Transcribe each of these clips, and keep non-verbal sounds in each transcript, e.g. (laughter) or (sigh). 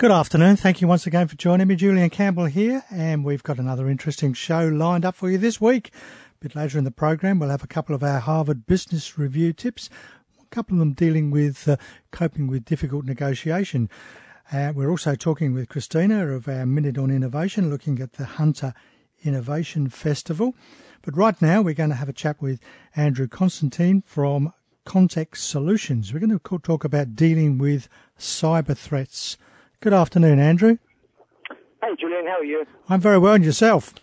Good afternoon. Thank you once again for joining me. Julian Campbell here, and we've got another interesting show lined up for you this week. A bit later in the program, we'll have a couple of our Harvard Business Review tips, a couple of them dealing with uh, coping with difficult negotiation. Uh, we're also talking with Christina of our Minute on Innovation, looking at the Hunter Innovation Festival. But right now, we're going to have a chat with Andrew Constantine from Context Solutions. We're going to talk about dealing with cyber threats. Good afternoon, Andrew. Hey, Julian, how are you? I'm very well, and yourself?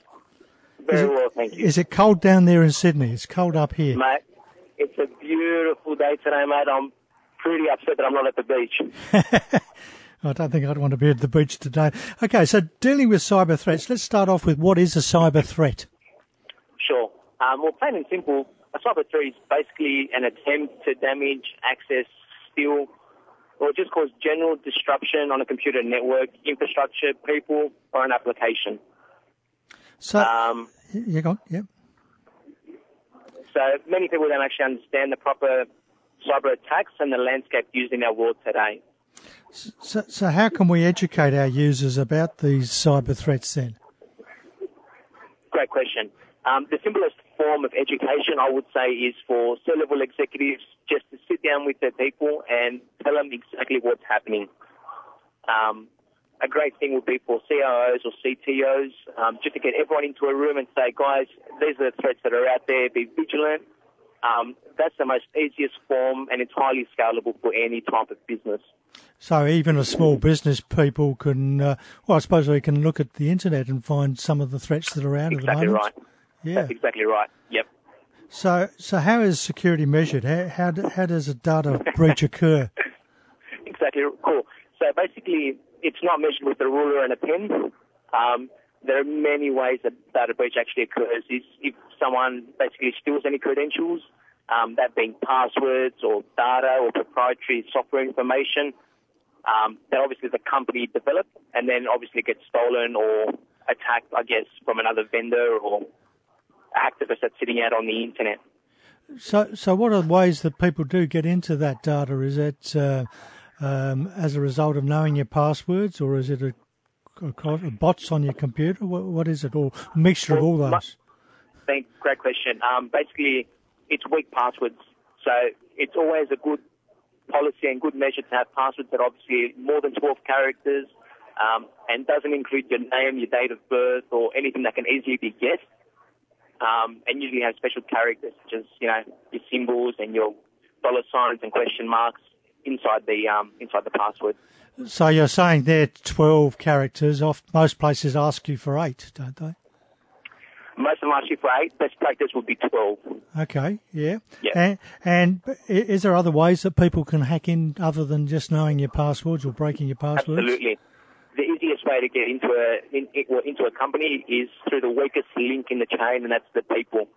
Very it, well, thank you. Is it cold down there in Sydney? It's cold up here. Mate, it's a beautiful day today, mate. I'm pretty upset that I'm not at the beach. (laughs) I don't think I'd want to be at the beach today. Okay, so dealing with cyber threats, let's start off with what is a cyber threat? Sure. Um, well, plain and simple, a cyber threat is basically an attempt to damage, access, steal, or just cause general disruption on a computer network, infrastructure, people, or an application. So, um, you go, yep. So many people don't actually understand the proper cyber attacks and the landscape used in our world today. So, so how can we educate our users about these cyber threats then? Great question. Um, the simplest form of education, I would say, is for C-level executives just to sit down with their people and tell them exactly what's happening. Um, a great thing would be for CIOs or CTOs um, just to get everyone into a room and say, guys, these are the threats that are out there. Be vigilant. Um, that's the most easiest form and it's highly scalable for any type of business. So even a small business people can, uh, well, I suppose they can look at the internet and find some of the threats that are out exactly at the moment. Right. Yeah, that's exactly right. Yep. So, so how is security measured? How how, how does a data breach occur? (laughs) exactly. Cool. So basically, it's not measured with a ruler and a pen. Um, there are many ways that data breach actually occurs. Is if someone basically steals any credentials, um, that being passwords or data or proprietary software information, um, that obviously the company developed and then obviously gets stolen or attacked, I guess, from another vendor or activists that's sitting out on the internet. So, so what are the ways that people do get into that data? Is it uh, um, as a result of knowing your passwords, or is it a, a, a bots on your computer? What, what is it, or a mixture well, of all those? Thank, great question. Um, basically, it's weak passwords. So it's always a good policy and good measure to have passwords that are obviously more than 12 characters um, and doesn't include your name, your date of birth, or anything that can easily be guessed um, and usually have special characters such as you know your symbols and your dollar signs and question marks inside the um, inside the password. So you're saying they're twelve characters. Off most places ask you for eight, don't they? Most of them ask you for eight. Best practice would be twelve. Okay, yeah. Yeah. And, and is there other ways that people can hack in other than just knowing your passwords or breaking your passwords? Absolutely easiest way to get into a in, into a company is through the weakest link in the chain, and that's the people.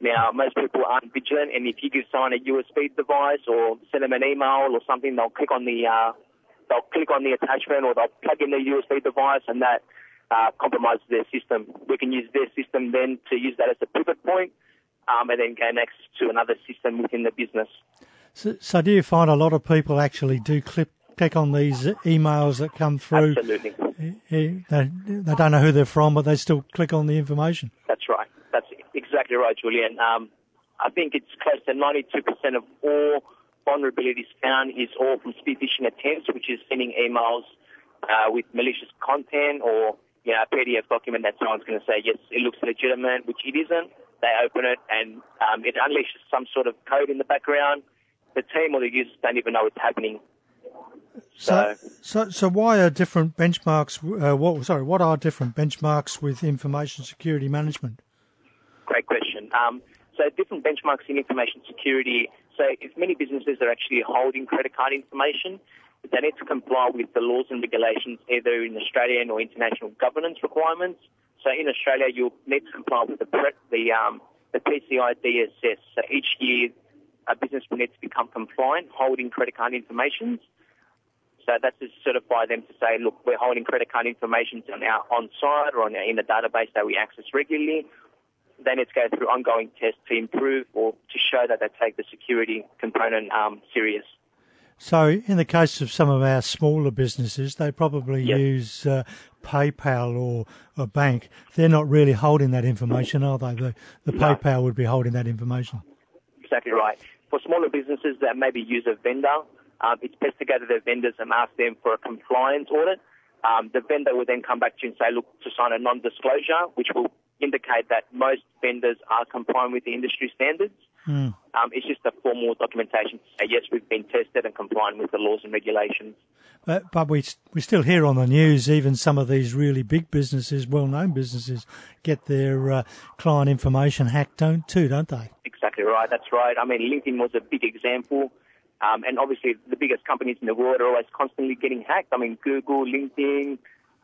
Now, most people aren't vigilant, and if you give someone a USB device or send them an email or something, they'll click on the uh, they'll click on the attachment or they'll plug in the USB device, and that uh, compromises their system. We can use their system then to use that as a pivot point, um, and then gain access to another system within the business. So, so, do you find a lot of people actually do clip click on these emails that come through. Absolutely. They, they don't know who they're from, but they still click on the information. That's right. That's exactly right, Julian. Um, I think it's close to 92% of all vulnerabilities found is all from spear phishing attempts, which is sending emails uh, with malicious content or you know, a PDF document that someone's going to say, yes, it looks legitimate, which it isn't. They open it and um, it unleashes some sort of code in the background. The team or the users don't even know what's happening. So, so, so why are different benchmarks? Uh, what, sorry, what are different benchmarks with information security management? Great question. Um, so, different benchmarks in information security. So, if many businesses are actually holding credit card information, they need to comply with the laws and regulations either in Australian or international governance requirements. So, in Australia, you'll need to comply with the the um, the PCI DSS. So, each year, a business will need to become compliant holding credit card information. So that's to certify them to say, look, we're holding credit card information on our on-site or on, in the database that we access regularly. Then it's go through ongoing tests to improve or to show that they take the security component um, serious. So, in the case of some of our smaller businesses, they probably Yep. use uh, PayPal or a bank. They're not really holding that information, are they? The, the No. PayPal would be holding that information. Exactly right. For smaller businesses that maybe use a vendor, um, it's best to go to their vendors and ask them for a compliance audit. Um, the vendor will then come back to you and say, look, to sign a non-disclosure, which will indicate that most vendors are complying with the industry standards. Hmm. Um, it's just a formal documentation to say, yes, we've been tested and complying with the laws and regulations. But, but we we still hear on the news even some of these really big businesses, well-known businesses, get their uh, client information hacked don't, too, don't they? Exactly right. That's right. I mean, LinkedIn was a big example. Um, and obviously, the biggest companies in the world are always constantly getting hacked. I mean, Google, LinkedIn,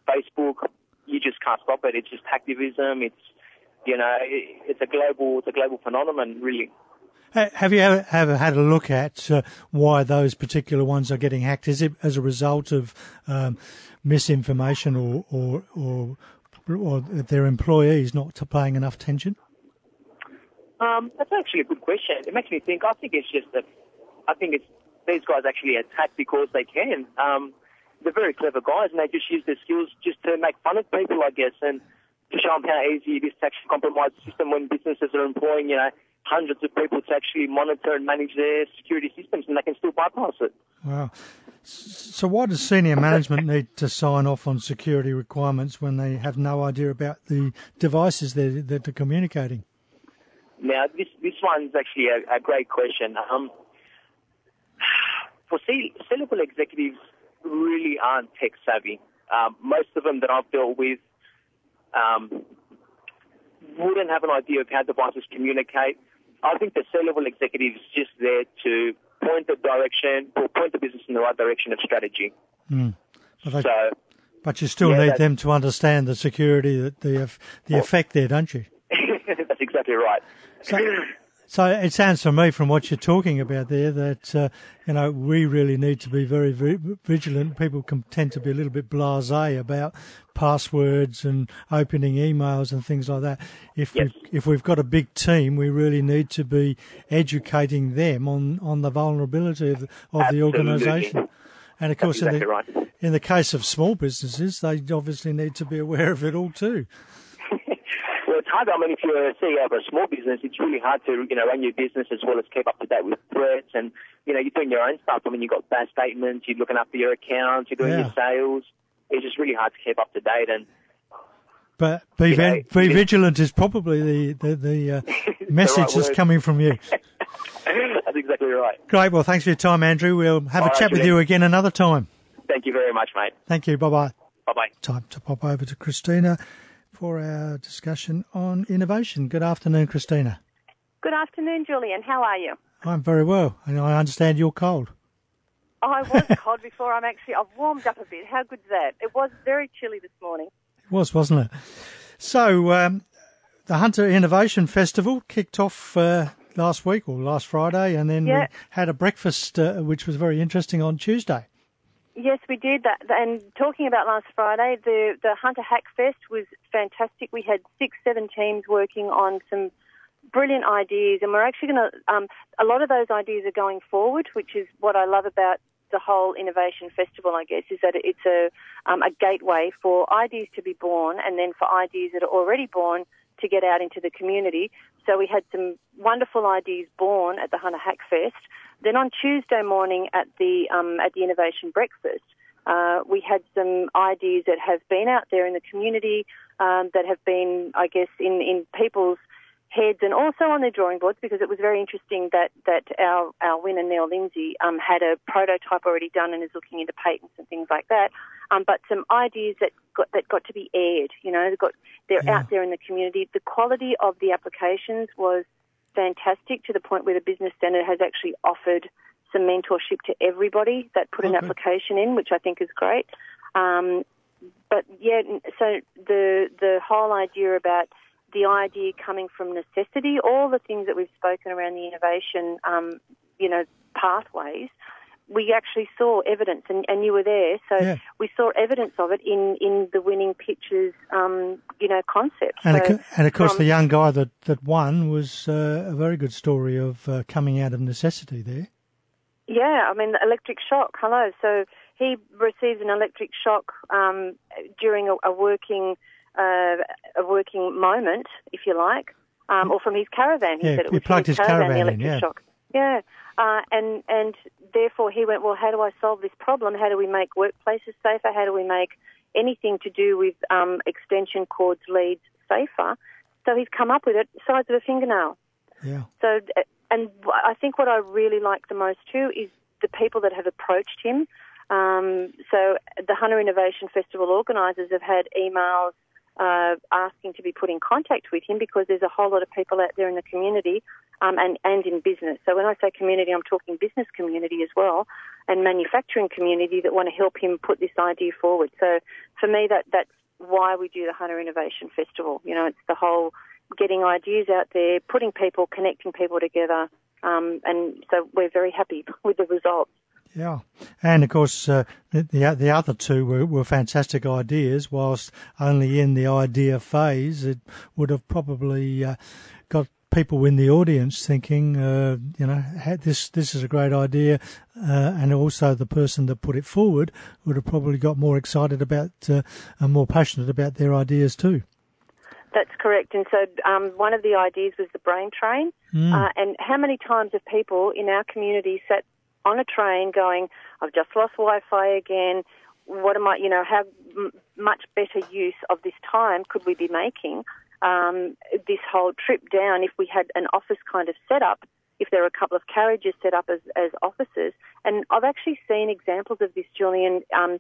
Facebook, you just can't stop it. It's just hacktivism. It's, you know, it, it's a global, it's a global phenomenon, really. Have you ever, ever had a look at uh, why those particular ones are getting hacked? Is it as a result of um, misinformation or, or, or, or their employees not paying enough attention? Um, that's actually a good question. It makes me think. I think it's just that. I think it's these guys actually attack because they can. Um, they're very clever guys, and they just use their skills just to make fun of people, I guess, and to show them how easy it is to actually compromise the system when businesses are employing, you know, hundreds of people to actually monitor and manage their security systems, and they can still bypass it. Wow. So why does senior management need to sign off on security requirements when they have no idea about the devices that they're communicating? Now, this this one's actually a, a great question. Um, for C level executives, really aren't tech savvy. Um, most of them that I've dealt with um, wouldn't have an idea of how devices communicate. I think the C-level executive is just there to point the direction, or point the business in the right direction of strategy. But, they, So, but you still Yeah, need them to understand the security, the, the, the effect there, don't you? (laughs) that's exactly right. So, so it sounds to me from what you're talking about there that uh, you know we really need to be very, very vigilant. People can tend to be a little bit blasé about passwords and opening emails and things like that. If Yes. we if we've got a big team, we really need to be educating them on, on the vulnerability of, the- of the organisation. And of That's course, exactly in, the, right. in the case of small businesses, they obviously need to be aware of it all too. It's hard. I mean, if you're a CEO of a small business, it's really hard to, you know, run your business as well as keep up to date with threats. And, you know, you're doing your own stuff. I mean, you've got bad statements, you're looking after your accounts, you're doing Yeah. your sales. It's just really hard to keep up to date. And But be, know, be vigilant is probably the the, the uh, (laughs) message that's word. coming from you. (laughs) that's exactly right. Great. Well, thanks for your time, Andrew. We'll have All a right, chat with you again another time. Thank you very much, mate. Thank you. Bye bye. Bye bye. Time to pop over to Christina for our discussion on innovation. Good afternoon, Christina. Good afternoon, Julian. How are you? I'm very well, and I understand you're cold. I was (laughs) cold before. I'm actually, I've warmed up a bit. How good's that? It was very chilly this morning. It was, wasn't it? So, um, the Hunter Innovation Festival kicked off uh, last week or last Friday, and then Yeah. we had a breakfast uh, which was very interesting on Tuesday. Yes, we did that. And talking about last Friday, the, the Hunter Hack Fest was fantastic. We had six, seven teams working on some brilliant ideas, and we're actually going to, um, a lot of those ideas are going forward, which is what I love about the whole innovation festival, I guess, is that it's a, um, a gateway for ideas to be born and then for ideas that are already born to get out into the community. So we had some wonderful ideas born at the Hunter Hack Fest. Then on Tuesday morning at the um, at the Innovation Breakfast, uh, we had some ideas that have been out there in the community um, that have been, I guess, in in people's heads and also on their drawing boards because it was very interesting that that our our winner Neil Lindsay um, had a prototype already done and is looking into patents and things like that. Um, but some ideas that got that got to be aired. You know, they got they're Yeah. out there in the community. The quality of the applications was fantastic to the point where the Business Standard has actually offered some mentorship to everybody that put an application in, which I think is great. Um, but yeah, so the the whole idea about the idea coming from necessity, all the things that we've spoken around the innovation, um, you know, pathways, we actually saw evidence, and, and you were there, so Yeah. we saw evidence of it in, in the winning pitches, um, you know, concept. And, so, of, and of course, from- the young guy that, that won was uh, a very good story of uh, coming out of necessity there. Yeah, I mean, the electric shock. Hello. So he receives an electric shock um, during a, a working uh, a working moment, if you like, um, or from his caravan. He yeah, said it was plugged his caravan, caravan in, electric yeah. shock. Yeah, uh, and and therefore he went. Well, how do I solve this problem? How do we make workplaces safer? How do we make anything to do with um, extension cords, leads safer? So he's come up with it, size of a fingernail. Yeah. So, and I think what I really like the most too is the people that have approached him. Um, so the Hunter Innovation Festival organisers have had emails uh, asking to be put in contact with him because there's a whole lot of people out there in the community um, and, and in business. So when I say community, I'm talking business community as well and manufacturing community that want to help him put this idea forward. So for me, that that's why we do the Hunter Innovation Festival. You know, it's the whole getting ideas out there, putting people, connecting people together, um, and so we're very happy (laughs) with the results. Yeah, and of course uh, the, the the other two were, were fantastic ideas. Whilst only in the idea phase, it would have probably uh, got people in the audience thinking, uh, you know, this this is a great idea, uh, and also the person that put it forward would have probably got more excited about uh, and more passionate about their ideas too. That's correct. And so um, one of the ideas was the brain train. Mm. Uh, and how many times have people in our community sat on a train going, I've just lost Wi-Fi again. What am I, you know, how m- much better use of this time could we be making? Um, this whole trip down, if we had an office kind of setup, if there were a couple of carriages set up as, as offices. And I've actually seen examples of this, Julian, um,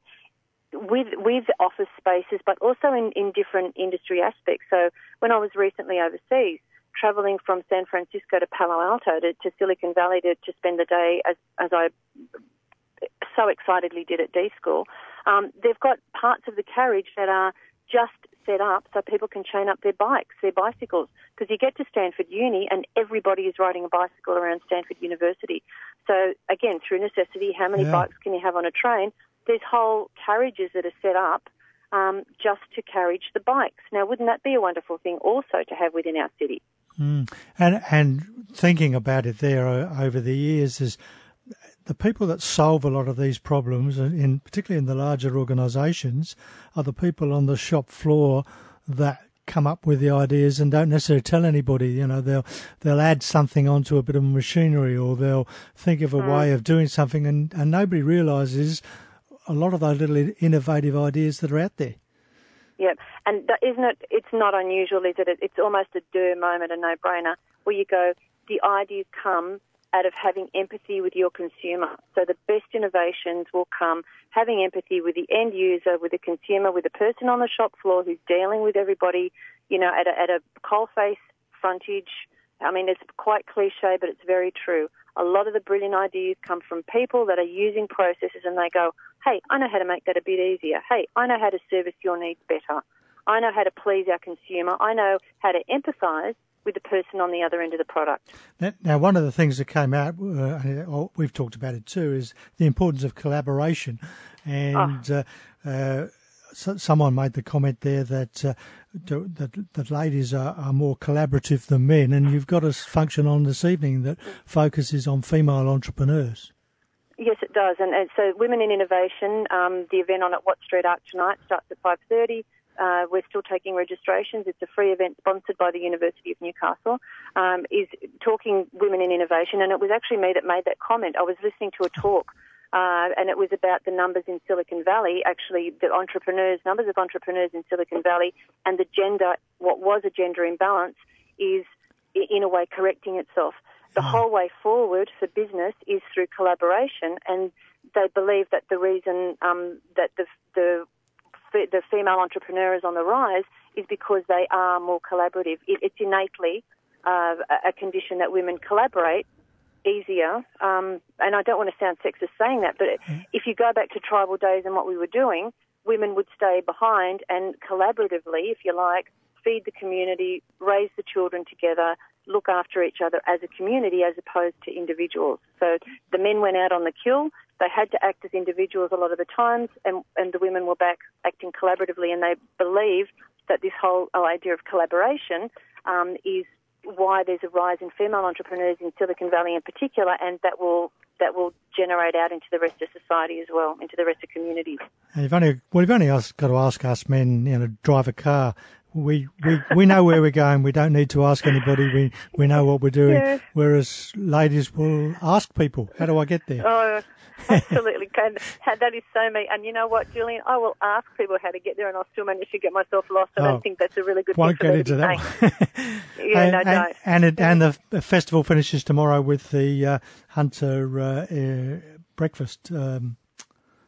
with with office spaces, but also in, in different industry aspects. So when I was recently overseas, traveling from San Francisco to Palo Alto to, to Silicon Valley to, to spend the day as as I so excitedly did at D School, um, they've got parts of the carriage that are just set up so people can chain up their bikes, their bicycles, because you get to Stanford Uni and everybody is riding a bicycle around Stanford University. So again, through necessity, how many Yeah. bikes can you have on a train? There's whole carriages that are set up um, just to carriage the bikes. Now, wouldn't that be a wonderful thing also to have within our city? Mm. And and thinking about it there over the years is the people that solve a lot of these problems, uh, in particularly in the larger organisations, are the people on the shop floor that come up with the ideas and don't necessarily tell anybody. You know, they'll they'll add something onto a bit of machinery or they'll think of a way of doing something, and and nobody realises a lot of those little innovative ideas that are out there. Yep, and that, isn't it? It's not unusual, is it? It- It's almost a do moment, a no-brainer, where you go. The ideas come out of having empathy with your consumer. So the best innovations will come having empathy with the end user, with the consumer, with the person on the shop floor who's dealing with everybody. You know, at a, at a coalface frontage. I mean, it's quite cliche, but it's very true. A lot of the brilliant ideas come from people that are using processes and they go, hey, I know how to make that a bit easier. Hey, I know how to service your needs better. I know how to please our consumer. I know how to empathise with the person on the other end of the product. Now, now one of the things that came out, uh, uh, we've talked about it too, is the importance of collaboration. And uh, uh, so, someone made the comment there that uh, that, that ladies are, are more collaborative than men, and you've got a function on this evening that focuses on female entrepreneurs. Yes, it does. And, and so, Women in Innovation, um, the event on at Watt Street Arc tonight starts at five thirty. Uh, we're still taking registrations. It's a free event sponsored by the University of Newcastle. Um, is talking women in innovation, and it was actually me that made that comment. I was listening to a talk, uh, and it was about the numbers in Silicon Valley. Actually, the entrepreneurs, numbers of entrepreneurs in Silicon Valley, and the gender, what was a gender imbalance, is in a way correcting itself. The whole way forward for business is through collaboration, and they believe that the reason um, that the the the female entrepreneur is on the rise is because they are more collaborative. It, it's innately uh, a- a condition that women collaborate easier. Um, and I don't want to sound sexist saying that, but if you go back to tribal days and what we were doing, women would stay behind and collaboratively, if you like, feed the community, raise the children together, look after each other as a community as opposed to individuals. So the men went out on the kill. They had to act as individuals a lot of the times, and, and the women were back acting collaboratively, and they believed that this whole idea of collaboration um, is why there's a rise in female entrepreneurs in Silicon Valley in particular, and that will that will generate out into the rest of society as well, into the rest of communities. And you've only well, you've only got to ask us men, you know, drive a car. We, we we know where we're going. We don't need to ask anybody. We we know what we're doing. Yeah. Whereas ladies will ask people, "How do I get there?" Oh, absolutely. (laughs) Ken. that is so me. And you know what, Julian? I will ask people how to get there, and I'll still manage to get myself lost. I Oh. don't think that's a really good Won't get into that. (laughs) Yeah, and, no, and, and, it, and the festival finishes tomorrow with the uh, Hunter uh, uh, breakfast. Um,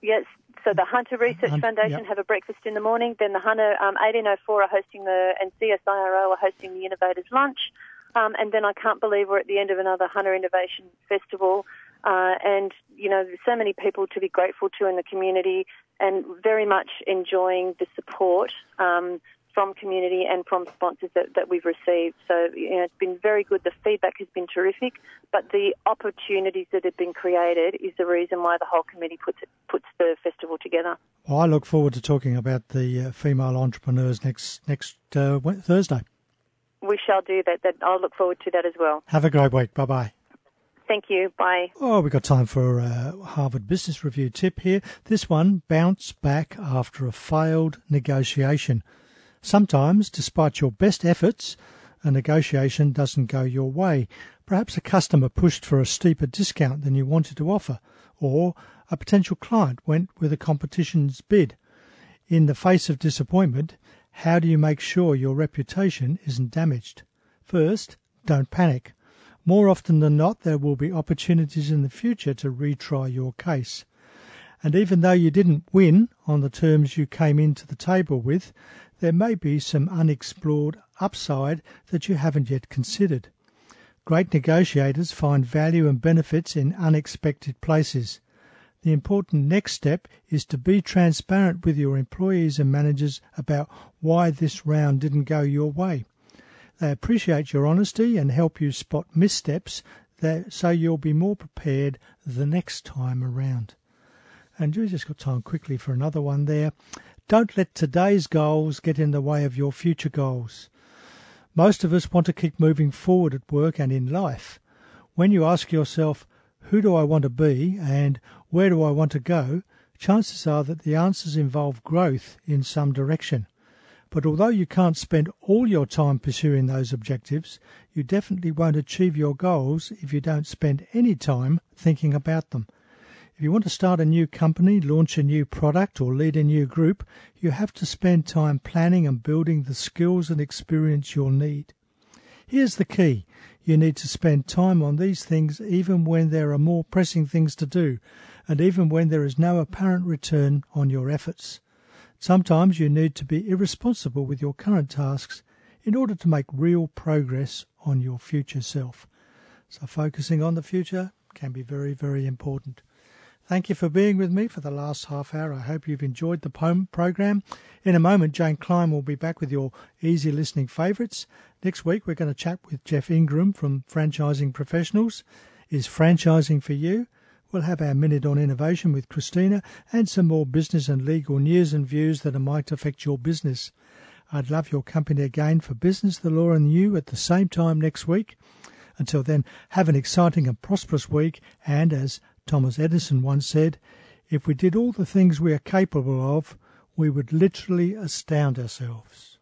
Yes. So the Hunter Research Hun- Foundation yep. have a breakfast in the morning. Then the Hunter um, 1804 are hosting the and CSIRO are hosting the Innovators Lunch. Um, and then I can't believe we're at the end of another Hunter Innovation Festival. Uh, and you know, there's so many people to be grateful to in the community, and very much enjoying the support um, from community and from sponsors that, that we've received. So you know, it's been very good. The feedback has been terrific, but the opportunities that have been created is the reason why the whole committee puts it, puts the festival together. well, I look forward to talking about the uh, female entrepreneurs next next uh, Thursday. We shall do that. That I'll look forward to that as well. Have a great week. Bye bye. Thank you. Bye. Oh, we've got time for a Harvard Business Review tip here. This one bounce back after a failed negotiation. Sometimes, despite your best efforts, a negotiation doesn't go your way. Perhaps a customer pushed for a steeper discount than you wanted to offer, or a potential client went with a competition's bid. In the face of disappointment, how do you make sure your reputation isn't damaged? First, don't panic. More often than not, there will be opportunities in the future to retry your case. And even though you didn't win on the terms you came into the table with, there may be some unexplored upside that you haven't yet considered. Great negotiators find value and benefits in unexpected places. The important next step is to be transparent with your employees and managers about why this round didn't go your way. They appreciate your honesty and help you spot missteps that, so you'll be more prepared the next time around. And you just got time quickly for another one there. Don't let today's goals get in the way of your future goals. Most of us want to keep moving forward at work and in life. When you ask yourself, who do I want to be and where do I want to go, chances are that the answers involve growth in some direction. But although you can't spend all your time pursuing those objectives, you definitely won't achieve your goals if you don't spend any time thinking about them. If you want to start a new company, launch a new product, or lead a new group, you have to spend time planning and building the skills and experience you'll need. Here's the key you need to spend time on these things even when there are more pressing things to do, and even when there is no apparent return on your efforts. Sometimes you need to be irresponsible with your current tasks in order to make real progress on your future self. So, focusing on the future can be very, very important. Thank you for being with me for the last half hour. I hope you've enjoyed the poem program. In a moment, Jane Klein will be back with your easy listening favourites. Next week, we're going to chat with Jeff Ingram from Franchising Professionals. Is franchising for you? We'll have our minute on innovation with Christina and some more business and legal news and views that might affect your business. I'd love your company again for business, the law, and you at the same time next week. Until then, have an exciting and prosperous week. And as Thomas Edison once said, if we did all the things we are capable of, we would literally astound ourselves.